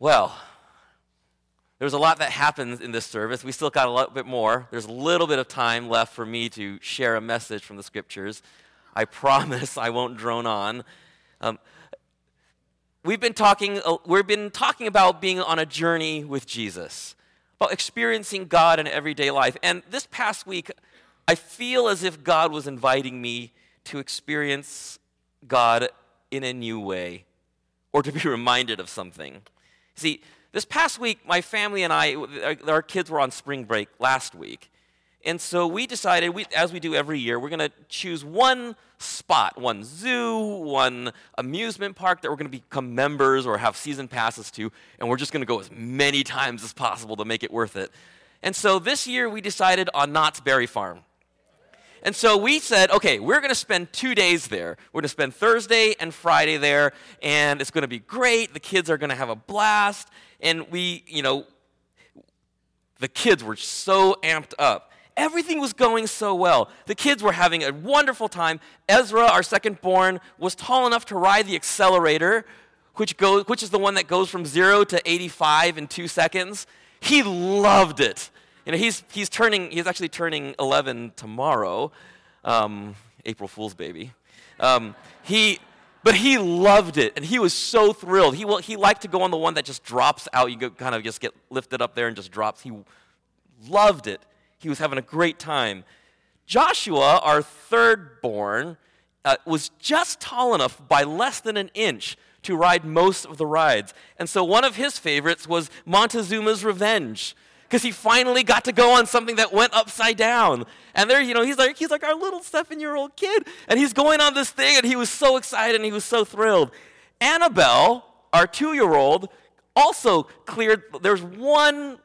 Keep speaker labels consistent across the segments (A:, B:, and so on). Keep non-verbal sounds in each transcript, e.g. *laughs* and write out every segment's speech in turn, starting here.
A: Well, there's a lot that happens in this service. We still got a little bit more. There's a little bit of time left for me to share a message from the scriptures. I *laughs* promise I won't drone on. Um, we've been talking. Uh, we've been talking about being on a journey with Jesus, about experiencing God in everyday life. And this past week, I feel as if God was inviting me to experience God in a new way, or to be *laughs* reminded of something. See, this past week, my family and I, our kids were on spring break last week. And so we decided, we, as we do every year, we're going to choose one spot, one zoo, one amusement park that we're going to become members or have season passes to, and we're just going to go as many *laughs* times as possible to make it worth it. And so this year we decided on Knott's Berry Farm. And so we said, okay, we're going to spend two days there. We're going to spend Thursday and Friday there, and it's going to be great. The kids are going to have a blast. And we, you know, the kids were so amped up. Everything was going so well. The kids were having a wonderful time. Ezra, our second born, was tall enough to ride the Xcelerator, which, goes, which is the one that goes from zero to 85 in two seconds. He loved it. You know, he's, he's turning, he's actually turning 11 tomorrow, um, April Fool's baby. Um, he, but he loved it, and he was so thrilled. He, he liked to go on the one that just drops out. You kind of just get lifted up there and just drops. He loved it. He was having a great time. Joshua, our third born, uh, was just tall enough by less than an inch to ride most of the rides. And so one of his favorites was Montezuma's Revenge because he finally got to go on something that went upside down. And there, you know, he's like, he's like our little seven-year-old kid, and he's going on this thing, and he was so excited and he was so thrilled. Annabelle, our two-year-old, also cleared. There's one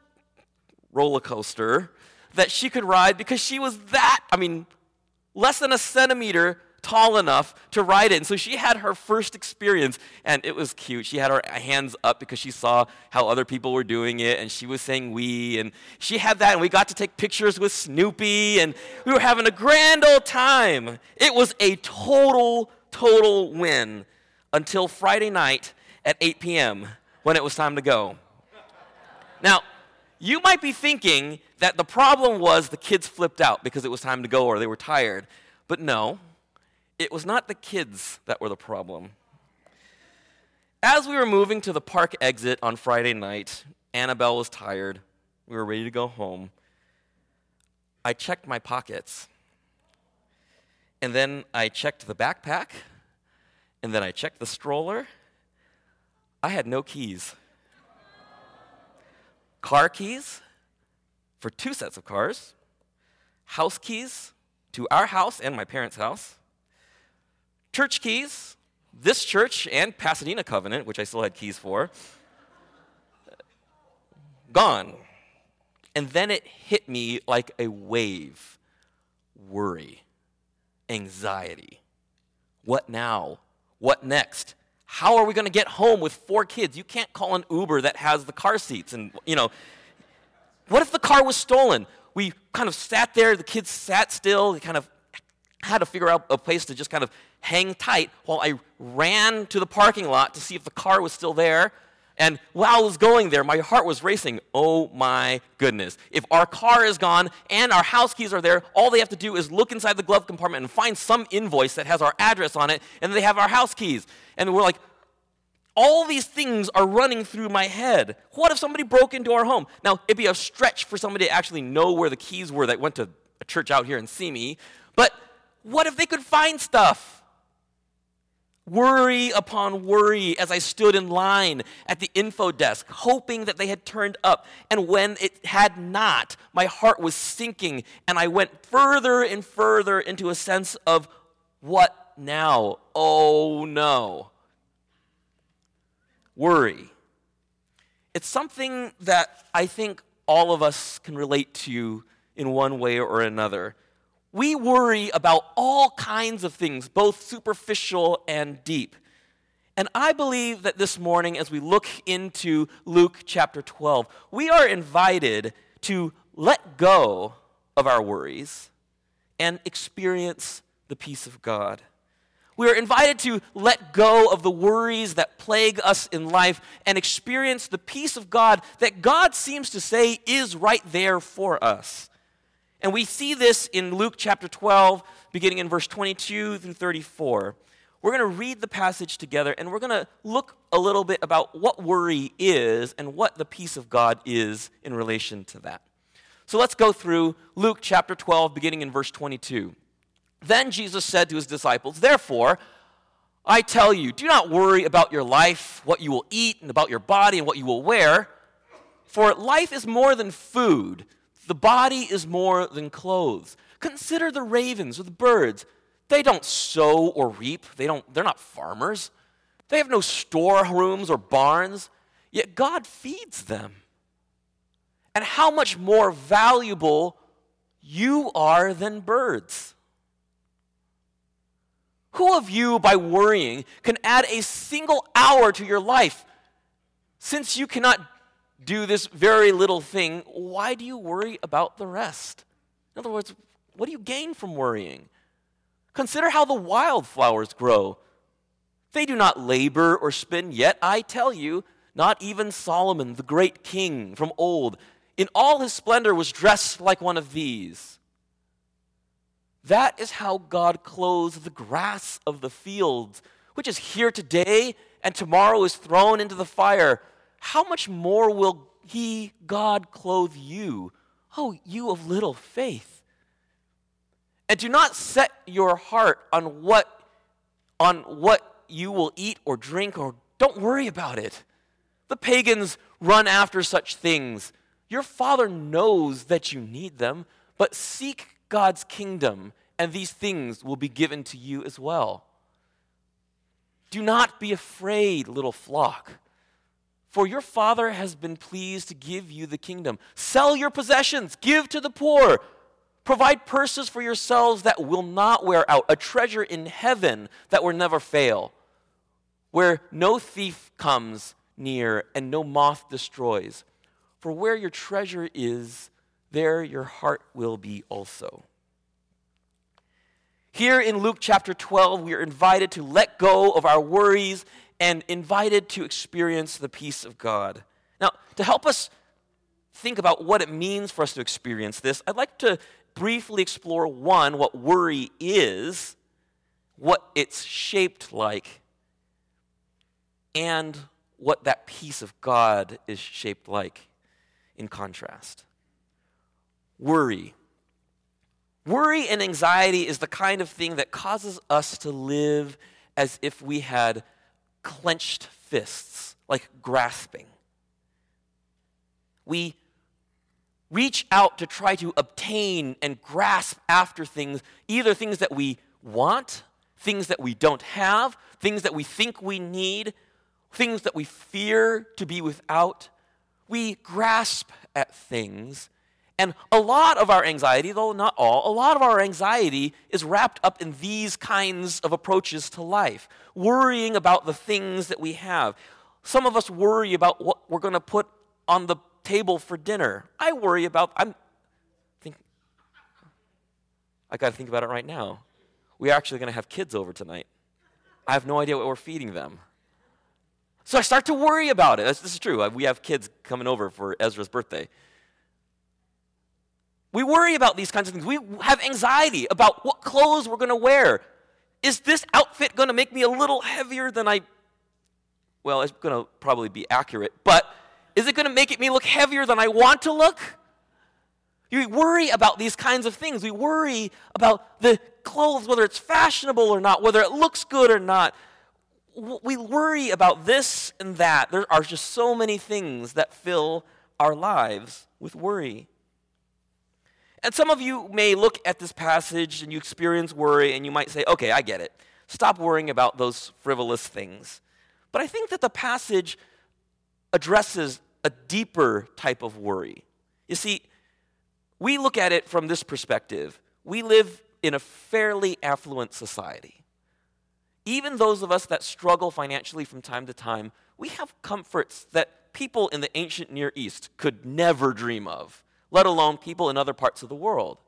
A: roller coaster that she could ride because she was that. I mean, less than a centimeter tall enough to ride it. And so she had her first experience, and it was cute. She had her hands up because she saw how other people were doing it, and she was saying we, and she had that, and we got to take pictures with Snoopy, and we were having a grand old time. It was a total, total win until Friday night at 8 p.m. when it was time to go. Now, you might be thinking that the problem was the kids flipped out because it was time to go or they were tired. But no, it was not the kids that were the problem. As we were moving to the park exit on Friday night, Annabelle was tired. We were ready to go home. I checked my pockets. And then I checked the backpack. And then I checked the stroller. I had no keys. Car keys for two sets of cars, house keys to our house and my parents' house, church keys, this church and Pasadena Covenant, which I still had keys for, gone. And then it hit me like a wave worry, anxiety. What now? What next? How are we going to get home with four kids? You can't call an Uber that has the car seats. And, you know, what if the car was stolen? We kind of sat there, the kids sat still, they kind of had to figure out a place to just kind of hang tight while I ran to the parking lot to see if the car was still there. And while I was going there, my heart was racing. Oh my goodness. If our car is gone and our house keys are there, all they have to do is look inside the glove compartment and find some invoice that has our address on it, and they have our house keys. And we're like, all these things are running through my head. What if somebody broke into our home? Now, it'd be a stretch for somebody to actually know where the keys were that went to a church out here and see me, but what if they could find stuff? Worry upon worry as I stood in line at the info desk, hoping that they had turned up. And when it had not, my heart was sinking, and I went further and further into a sense of what now? Oh no. Worry. It's something that I think all of us can relate to in one way or another we worry about all kinds of things, both superficial and deep. And I believe that this morning, as we look into Luke chapter 12, we are invited to let go of our worries and experience the peace of God. We are invited to let go of the worries that plague us in life and experience the peace of God that God seems to say is right there for us. And we see this in Luke chapter 12, beginning in verse 22 through 34. We're going to read the passage together and we're going to look a little bit about what worry is and what the peace of God is in relation to that. So let's go through Luke chapter 12, beginning in verse 22. Then Jesus said to his disciples, Therefore, I tell you, do not worry about your life, what you will eat, and about your body and what you will wear. For life is more than food, the body is more than clothes. Consider the ravens or the birds. They don't sow or reap, they don't, they're not farmers. They have no storerooms or barns, yet God feeds them. And how much more valuable you are than birds. Who of you, by worrying, can add a single hour to your life? Since you cannot do this very little thing, why do you worry about the rest? In other words, what do you gain from worrying? Consider how the wildflowers grow. They do not labor or spin, yet I tell you, not even Solomon, the great king from old, in all his splendor was dressed like one of these. That is how God clothes the grass of the fields, which is here today and tomorrow is thrown into the fire. How much more will He, God, clothe you? Oh, you of little faith. And do not set your heart on what, on what you will eat or drink, or don't worry about it. The pagans run after such things. Your Father knows that you need them, but seek God's kingdom, and these things will be given to you as well. Do not be afraid, little flock, for your Father has been pleased to give you the kingdom. Sell your possessions, give to the poor. Provide purses for yourselves that will not wear out, a treasure in heaven that will never fail, where no thief comes near and no moth destroys. For where your treasure is, there your heart will be also. Here in Luke chapter 12, we are invited to let go of our worries and invited to experience the peace of God. Now, to help us think about what it means for us to experience this, I'd like to briefly explore one, what worry is, what it's shaped like, and what that peace of God is shaped like in contrast. Worry. Worry and anxiety is the kind of thing that causes us to live as if we had clenched fists, like grasping. We reach out to try to obtain and grasp after things, either things that we want, things that we don't have, things that we think we need, things that we fear to be without we grasp at things. And a lot of our anxiety, though not all, a lot of our anxiety is wrapped up in these kinds of approaches to life, worrying about the things that we have. Some of us worry about what we're going to put on the table for dinner. I worry about, I'm, think, I got to think about it right now. We're actually going to have kids over tonight. I have no idea what we're feeding them. So I start to worry about it. This, this is true. We have kids coming over for Ezra's birthday. We worry about these kinds of things. We have anxiety about what clothes we're going to wear. Is this outfit going to make me a little heavier than I? Well, it's going to probably be accurate, but is it going to make me look heavier than I want to look? We worry about these kinds of things. We worry about the clothes, whether it's fashionable or not, whether it looks good or not we worry about this and that. There are just so many things that fill our lives with worry. And some of you may look at this passage and you experience worry and you might say, okay, I get it. Stop worrying about those frivolous things. But I think that the passage addresses a deeper type of worry. You see, we look at it from this perspective. We live in a fairly affluent society even those of us that struggle financially from time to time, we have comforts that people in the ancient Near East could never dream of, let alone people in other parts of the world.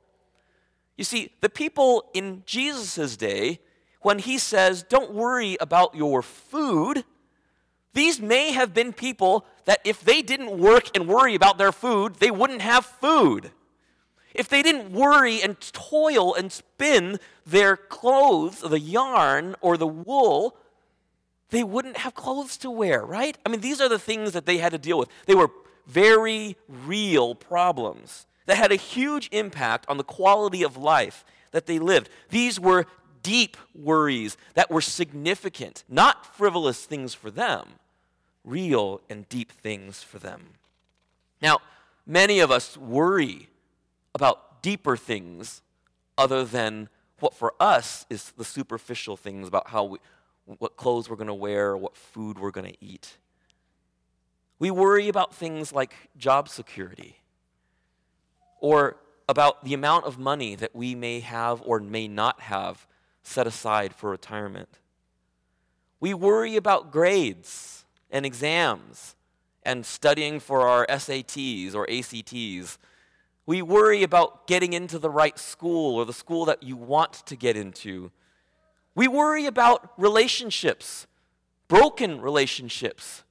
A: You see, the people in Jesus' day when he says, Don't worry about your food. These may have been people that if they didn't work and worry about their food, they wouldn't have food. If they didn't worry and toil and spin their clothes, the yarn or the wool, they wouldn't have clothes to wear, right? I mean, these are the things that they had to deal with. They were very real problems that had a huge impact on the quality of life that they lived. These were deep worries that were significant, not frivolous things for them, real and deep things for them. Now, many of us worry about deeper things other than what for us is the superficial things about how we, what clothes we're going to wear what food we're going to eat. We worry about things like job security or about the amount of money that we may have or may not have set aside for retirement. We worry about grades and exams and studying for our SATs or ACTs. We worry about getting into the right school or the school that you want to get into. We worry about relationships, broken relationships.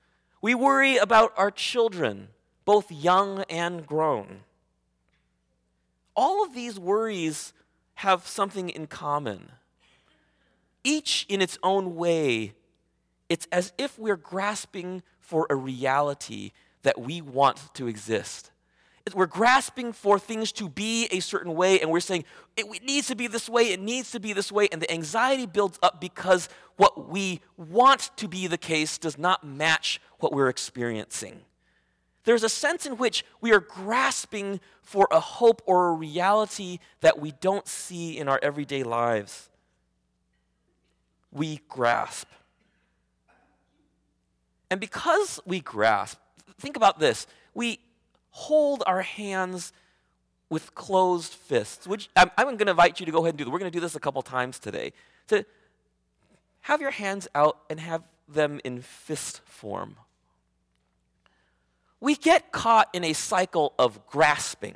A: We worry about our children, both young and grown. All of these worries have something in common. Each in its own way it's as if we're grasping for a reality that we want to exist. We're grasping for things to be a certain way, and we're saying, it needs to be this way, it needs to be this way, and the anxiety builds up because what we want to be the case does not match what we're experiencing. There's a sense in which we are grasping for a hope or a reality that we don't see in our everyday lives. We grasp. And because we grasp, think about this we hold our hands with closed fists, which I'm, I'm going to invite you to go ahead and do. We're going to do this a couple times today. To have your hands out and have them in fist form. We get caught in a cycle of grasping,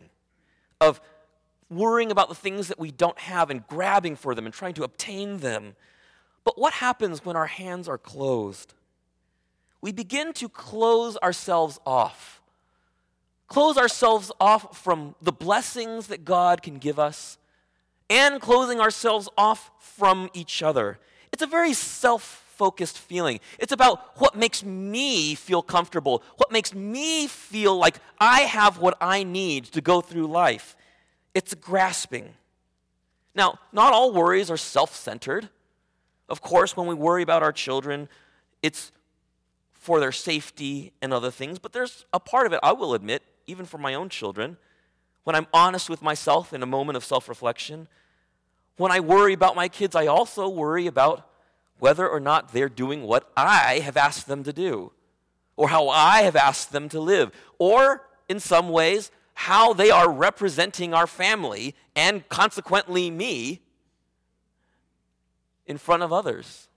A: of worrying about the things that we don't have and grabbing for them and trying to obtain them. But what happens when our hands are closed? we begin to close ourselves off. Close ourselves off from the blessings that God can give us and closing ourselves off from each other. It's a very self focused feeling. It's about what makes me feel comfortable, what makes me feel like I have what I need to go through life. It's grasping. Now, not all worries are self centered. Of course, when we worry about our children, it's for their safety and other things, but there's a part of it, I will admit, even for my own children, when I'm honest with myself in a moment of self reflection, when I worry about my kids, I also worry about whether or not they're doing what I have asked them to do, or how I have asked them to live, or in some ways, how they are representing our family and consequently me in front of others.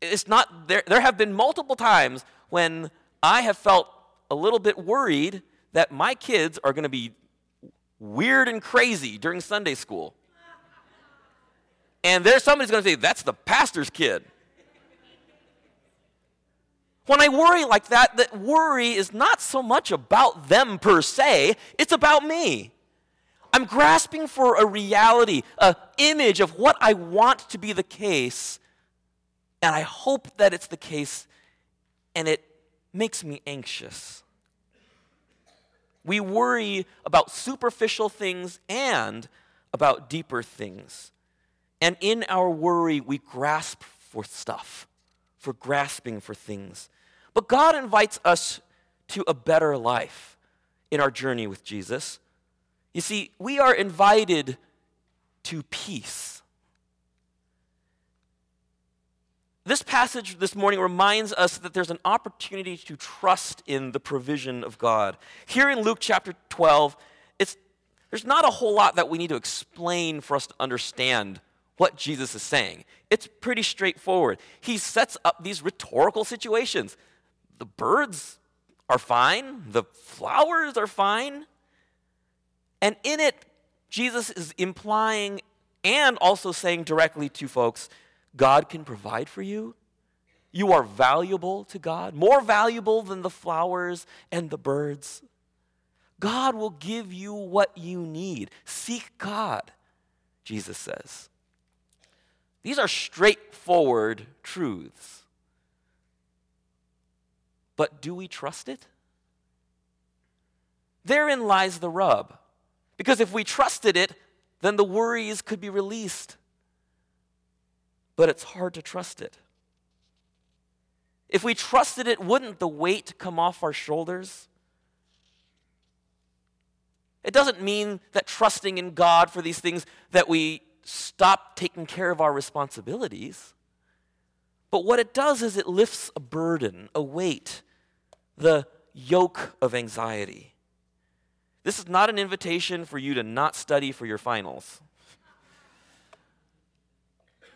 A: It's not there there have been multiple times when I have felt a little bit worried that my kids are going to be weird and crazy during Sunday school. And there's somebody's going to say, that's the pastor's kid. When I worry like that, that worry is not so much about them per se, it's about me. I'm grasping for a reality, an image of what I want to be the case and I hope that it's the case, and it makes me anxious. We worry about superficial things and about deeper things. And in our worry, we grasp for stuff, for grasping for things. But God invites us to a better life in our journey with Jesus. You see, we are invited to peace. This passage this morning reminds us that there's an opportunity to trust in the provision of God. Here in Luke chapter 12, it's, there's not a whole lot that we need to explain for us to understand what Jesus is saying. It's pretty straightforward. He sets up these rhetorical situations. The birds are fine, the flowers are fine. And in it, Jesus is implying and also saying directly to folks, God can provide for you. You are valuable to God, more valuable than the flowers and the birds. God will give you what you need. Seek God, Jesus says. These are straightforward truths. But do we trust it? Therein lies the rub. Because if we trusted it, then the worries could be released. But it's hard to trust it. If we trusted it, wouldn't the weight come off our shoulders? It doesn't mean that trusting in God for these things that we stop taking care of our responsibilities. But what it does is it lifts a burden, a weight, the yoke of anxiety. This is not an invitation for you to not study for your finals.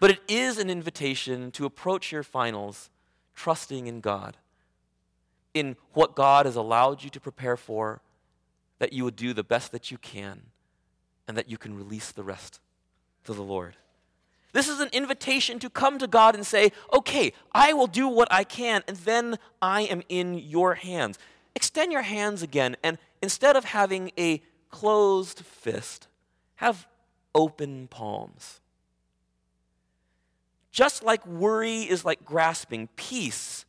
A: But it is an invitation to approach your finals trusting in God, in what God has allowed you to prepare for, that you would do the best that you can, and that you can release the rest to the Lord. This is an invitation to come to God and say, okay, I will do what I can, and then I am in your hands. Extend your hands again, and instead of having a closed fist, have open palms. Just like worry is like grasping, peace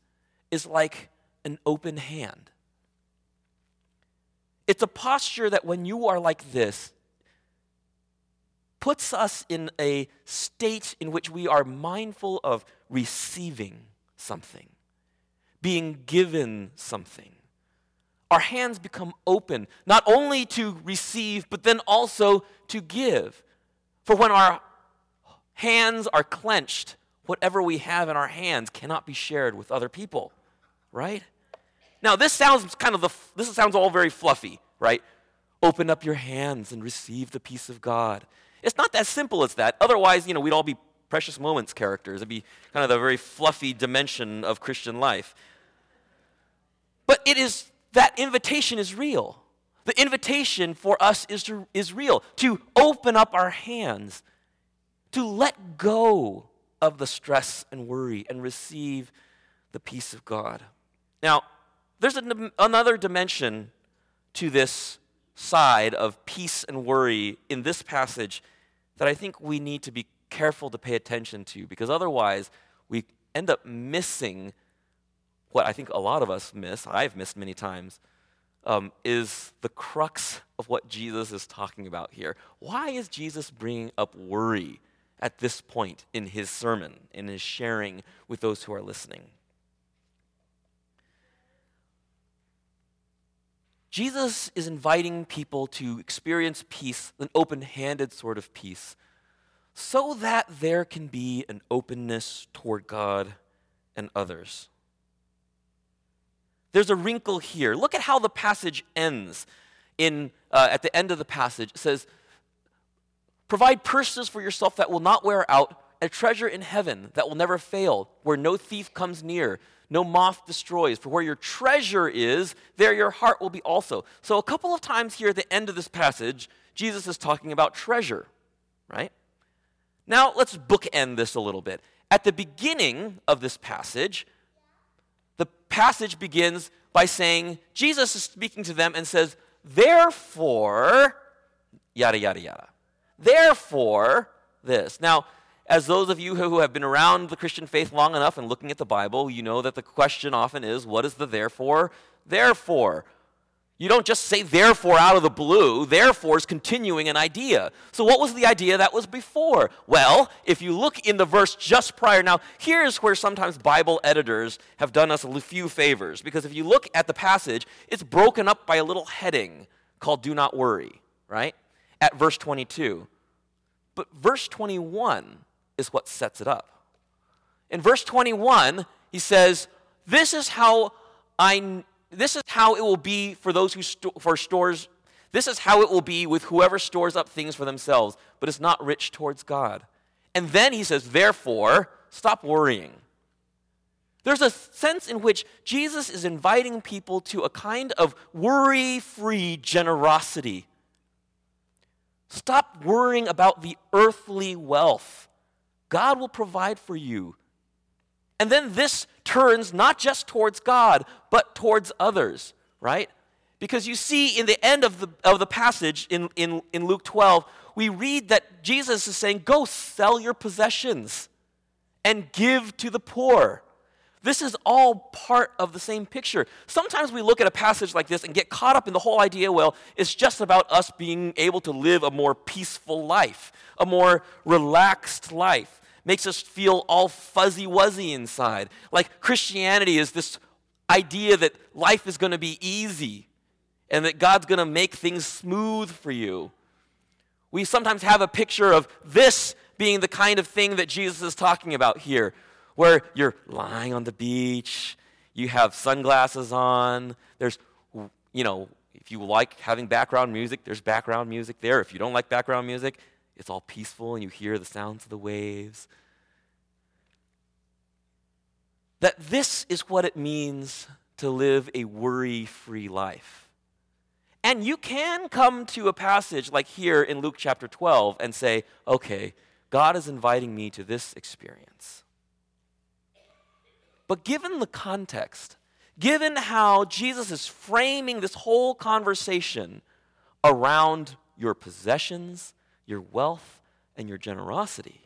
A: is like an open hand. It's a posture that when you are like this, puts us in a state in which we are mindful of receiving something, being given something. Our hands become open, not only to receive, but then also to give. For when our hands are clenched, whatever we have in our hands cannot be shared with other people, right? Now, this sounds kind of the, this sounds all very fluffy, right? Open up your hands and receive the peace of God. It's not that simple as that. Otherwise, you know, we'd all be precious moments characters. It'd be kind of the very fluffy dimension of Christian life. But it is that invitation is real. The invitation for us is to, is real to open up our hands, to let go of the stress and worry and receive the peace of God. Now, there's an, another dimension to this side of peace and worry in this passage that I think we need to be careful to pay attention to because otherwise we end up missing what I think a lot of us miss, I've missed many times, um, is the crux of what Jesus is talking about here. Why is Jesus bringing up worry at this point in his sermon, in his sharing with those who are listening? Jesus is inviting people to experience peace, an open handed sort of peace, so that there can be an openness toward God and others. There's a wrinkle here. Look at how the passage ends. In, uh, at the end of the passage, it says, Provide purses for yourself that will not wear out, a treasure in heaven that will never fail, where no thief comes near, no moth destroys. For where your treasure is, there your heart will be also. So, a couple of times here at the end of this passage, Jesus is talking about treasure, right? Now, let's bookend this a little bit. At the beginning of this passage, the passage begins by saying, Jesus is speaking to them and says, Therefore, yada, yada, yada. Therefore, this. Now, as those of you who have been around the Christian faith long enough and looking at the Bible, you know that the question often is, what is the therefore? Therefore. You don't just say therefore out of the blue. Therefore is continuing an idea. So, what was the idea that was before? Well, if you look in the verse just prior, now here's where sometimes Bible editors have done us a few favors. Because if you look at the passage, it's broken up by a little heading called Do Not Worry, right? At verse 22. But verse 21 is what sets it up. In verse 21, he says, This is how I this is how it will be for those who sto- for stores this is how it will be with whoever stores up things for themselves but is not rich towards god and then he says therefore stop worrying there's a sense in which jesus is inviting people to a kind of worry-free generosity Stop worrying about the earthly wealth. God will provide for you. And then this turns not just towards God, but towards others, right? Because you see in the end of the, of the passage in, in, in Luke 12, we read that Jesus is saying, Go sell your possessions and give to the poor. This is all part of the same picture. Sometimes we look at a passage like this and get caught up in the whole idea well, it's just about us being able to live a more peaceful life, a more relaxed life. Makes us feel all fuzzy wuzzy inside. Like Christianity is this idea that life is going to be easy and that God's going to make things smooth for you. We sometimes have a picture of this being the kind of thing that Jesus is talking about here, where you're lying on the beach, you have sunglasses on, there's, you know, if you like having background music, there's background music there. If you don't like background music, it's all peaceful and you hear the sounds of the waves. That this is what it means to live a worry free life. And you can come to a passage like here in Luke chapter 12 and say, okay, God is inviting me to this experience. But given the context, given how Jesus is framing this whole conversation around your possessions, your wealth, and your generosity,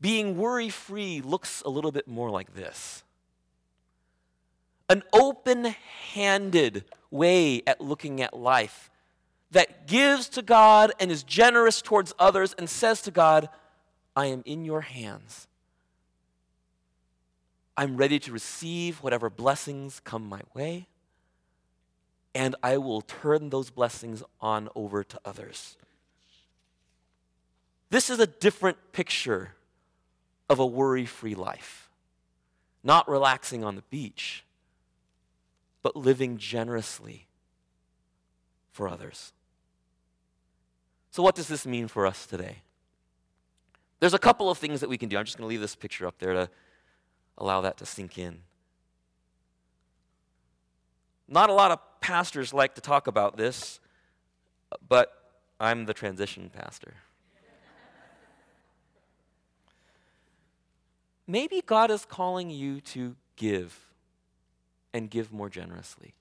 A: being worry free looks a little bit more like this. An open handed way at looking at life that gives to God and is generous towards others and says to God, I am in your hands. I'm ready to receive whatever blessings come my way, and I will turn those blessings on over to others. This is a different picture of a worry free life. Not relaxing on the beach, but living generously for others. So, what does this mean for us today? There's a couple of things that we can do. I'm just going to leave this picture up there to allow that to sink in. Not a lot of pastors like to talk about this, but I'm the transition pastor. Maybe God is calling you to give and give more generously.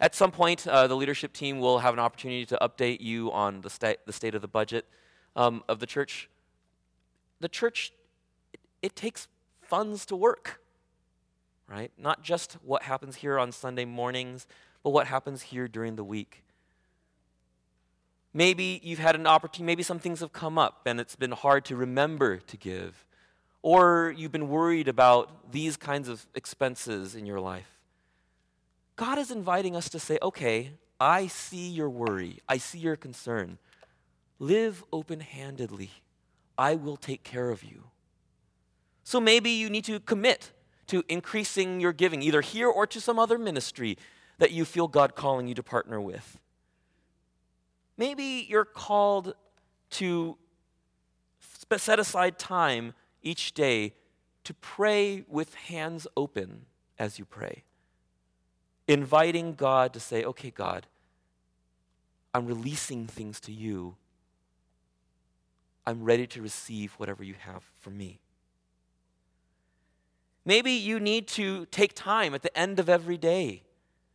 A: At some point, uh, the leadership team will have an opportunity to update you on the, sta- the state of the budget um, of the church. The church, it, it takes funds to work, right? Not just what happens here on Sunday mornings, but what happens here during the week. Maybe you've had an opportunity, maybe some things have come up and it's been hard to remember to give or you've been worried about these kinds of expenses in your life. God is inviting us to say, okay, I see your worry, I see your concern. Live open handedly. I will take care of you. So maybe you need to commit to increasing your giving, either here or to some other ministry that you feel God calling you to partner with. Maybe you're called to set aside time each day to pray with hands open as you pray. Inviting God to say, okay, God, I'm releasing things to you. I'm ready to receive whatever you have for me. Maybe you need to take time at the end of every day,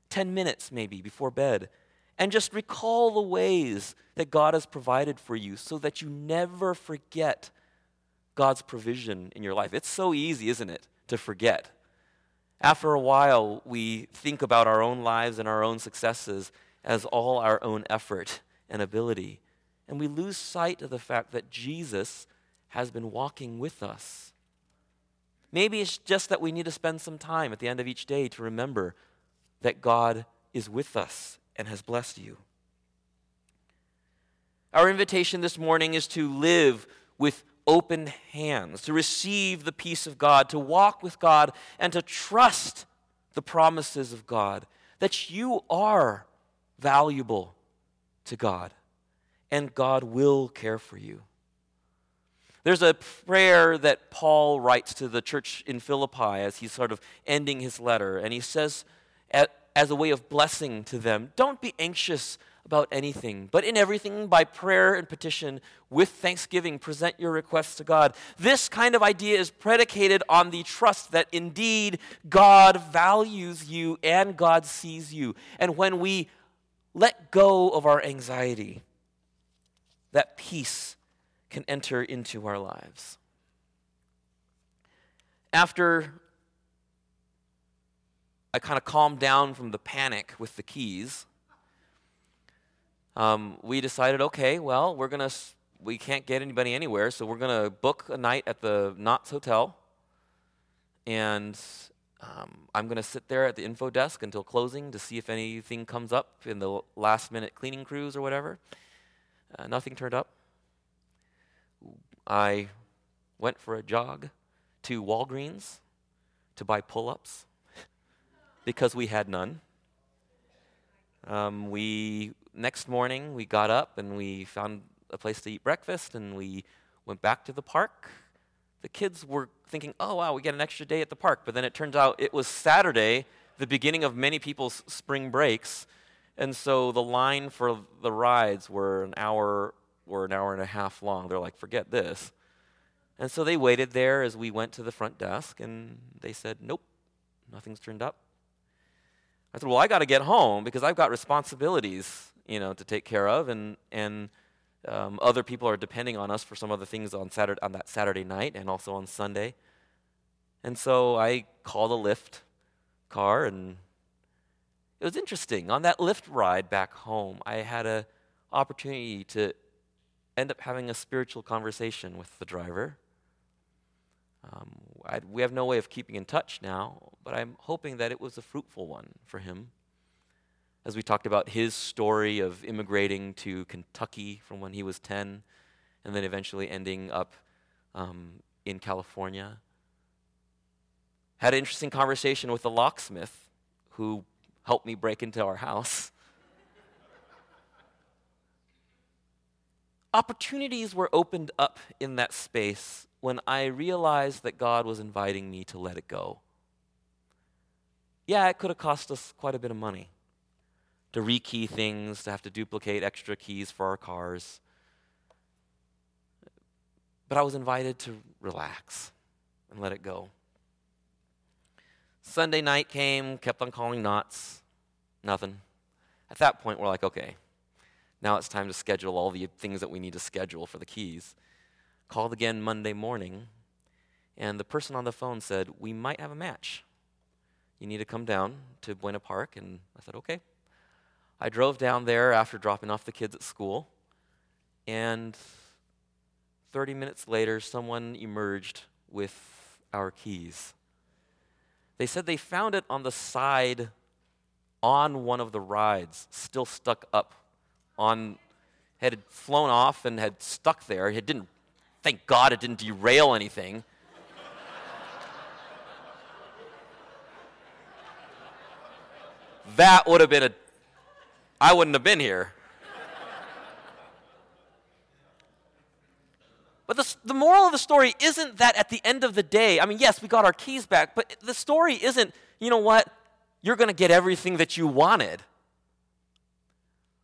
A: 10 minutes maybe before bed, and just recall the ways that God has provided for you so that you never forget God's provision in your life. It's so easy, isn't it, to forget. After a while, we think about our own lives and our own successes as all our own effort and ability. And we lose sight of the fact that Jesus has been walking with us. Maybe it's just that we need to spend some time at the end of each day to remember that God is with us and has blessed you. Our invitation this morning is to live with open hands, to receive the peace of God, to walk with God, and to trust the promises of God, that you are valuable to God, and God will care for you. There's a prayer that Paul writes to the church in Philippi as he's sort of ending his letter, and he says, as a way of blessing to them. Don't be anxious about anything, but in everything, by prayer and petition, with thanksgiving, present your requests to God. This kind of idea is predicated on the trust that indeed God values you and God sees you. And when we let go of our anxiety, that peace can enter into our lives. After I kind of calmed down from the panic with the keys, um, we decided, okay, well, we're gonna we can't get anybody anywhere, so we're gonna book a night at the Knott's Hotel, and um, I'm gonna sit there at the info desk until closing to see if anything comes up in the last minute cleaning crews or whatever. Uh, nothing turned up. I went for a jog to Walgreens to buy pull ups *laughs* because we had none. Um, we next morning we got up and we found a place to eat breakfast and we went back to the park. The kids were thinking, "Oh wow, we get an extra day at the park." But then it turns out it was Saturday, the beginning of many people's spring breaks, and so the line for the rides were an hour or an hour and a half long. They're like, "Forget this." And so they waited there as we went to the front desk and they said, "Nope, nothing's turned up." I said, "Well, I got to get home because I've got responsibilities you know, to take care of, and and um, other people are depending on us for some other things on Saturday on that Saturday night and also on Sunday. And so I called a Lyft car, and it was interesting. On that Lyft ride back home, I had an opportunity to end up having a spiritual conversation with the driver. Um, we have no way of keeping in touch now, but I'm hoping that it was a fruitful one for him as we talked about his story of immigrating to Kentucky from when he was 10 and then eventually ending up um, in California. Had an interesting conversation with the locksmith who helped me break into our house. *laughs* Opportunities were opened up in that space when I realized that God was inviting me to let it go. Yeah, it could have cost us quite a bit of money to rekey things, to have to duplicate extra keys for our cars. But I was invited to relax and let it go. Sunday night came, kept on calling Knott's, nothing. At that point, we're like, okay, now it's time to schedule all the things that we need to schedule for the keys. Called again Monday morning, and the person on the phone said, We might have a match. You need to come down to Buena Park. And I said, Okay. I drove down there after dropping off the kids at school, and 30 minutes later, someone emerged with our keys. They said they found it on the side on one of the rides, still stuck up on had flown off and had stuck there. It didn't thank God it didn't derail anything. *laughs* that would have been a I wouldn't have been here. But the, moral of the story isn't that at the end of the day, I mean, yes, we got our keys back, but the story isn't, you know what, you're going to get everything that you wanted.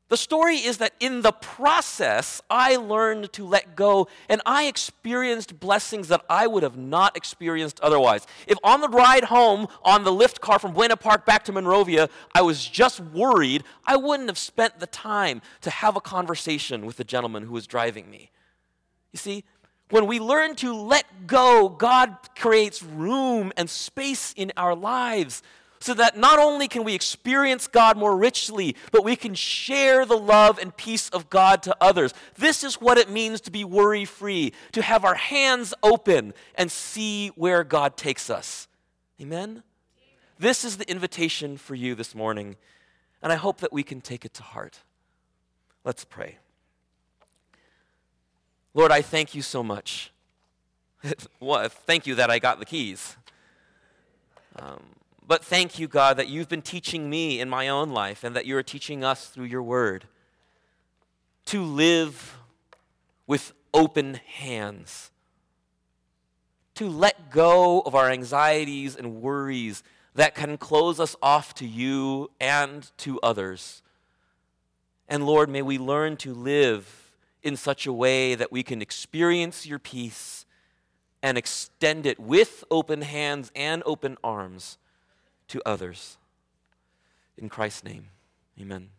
A: The story is that in the process, I learned to let go and I experienced blessings that I would have not experienced otherwise. If on the ride home on the Lyft car from Buena Park back to Monrovia, I was just worried, I wouldn't have spent the time to have a conversation with the gentleman who was driving me. You see, when we learn to let go, God creates room and space in our lives so that not only can we experience God more richly, but we can share the love and peace of God to others. This is what it means to be worry free, to have our hands open and see where God takes us. Amen? This is the invitation for you this morning, and I hope that we can take it to heart. Let's pray. Lord, I thank you so much. *laughs* well, thank you that I got the keys. Um, but thank you, God, that you've been teaching me in my own life and that you are teaching us through your word to live with open hands, to let go of our anxieties and worries that can close us off to you and to others. And Lord, may we learn to live in such a way that we can experience your peace and extend it with open hands and open arms to others. In Christ's name, amen.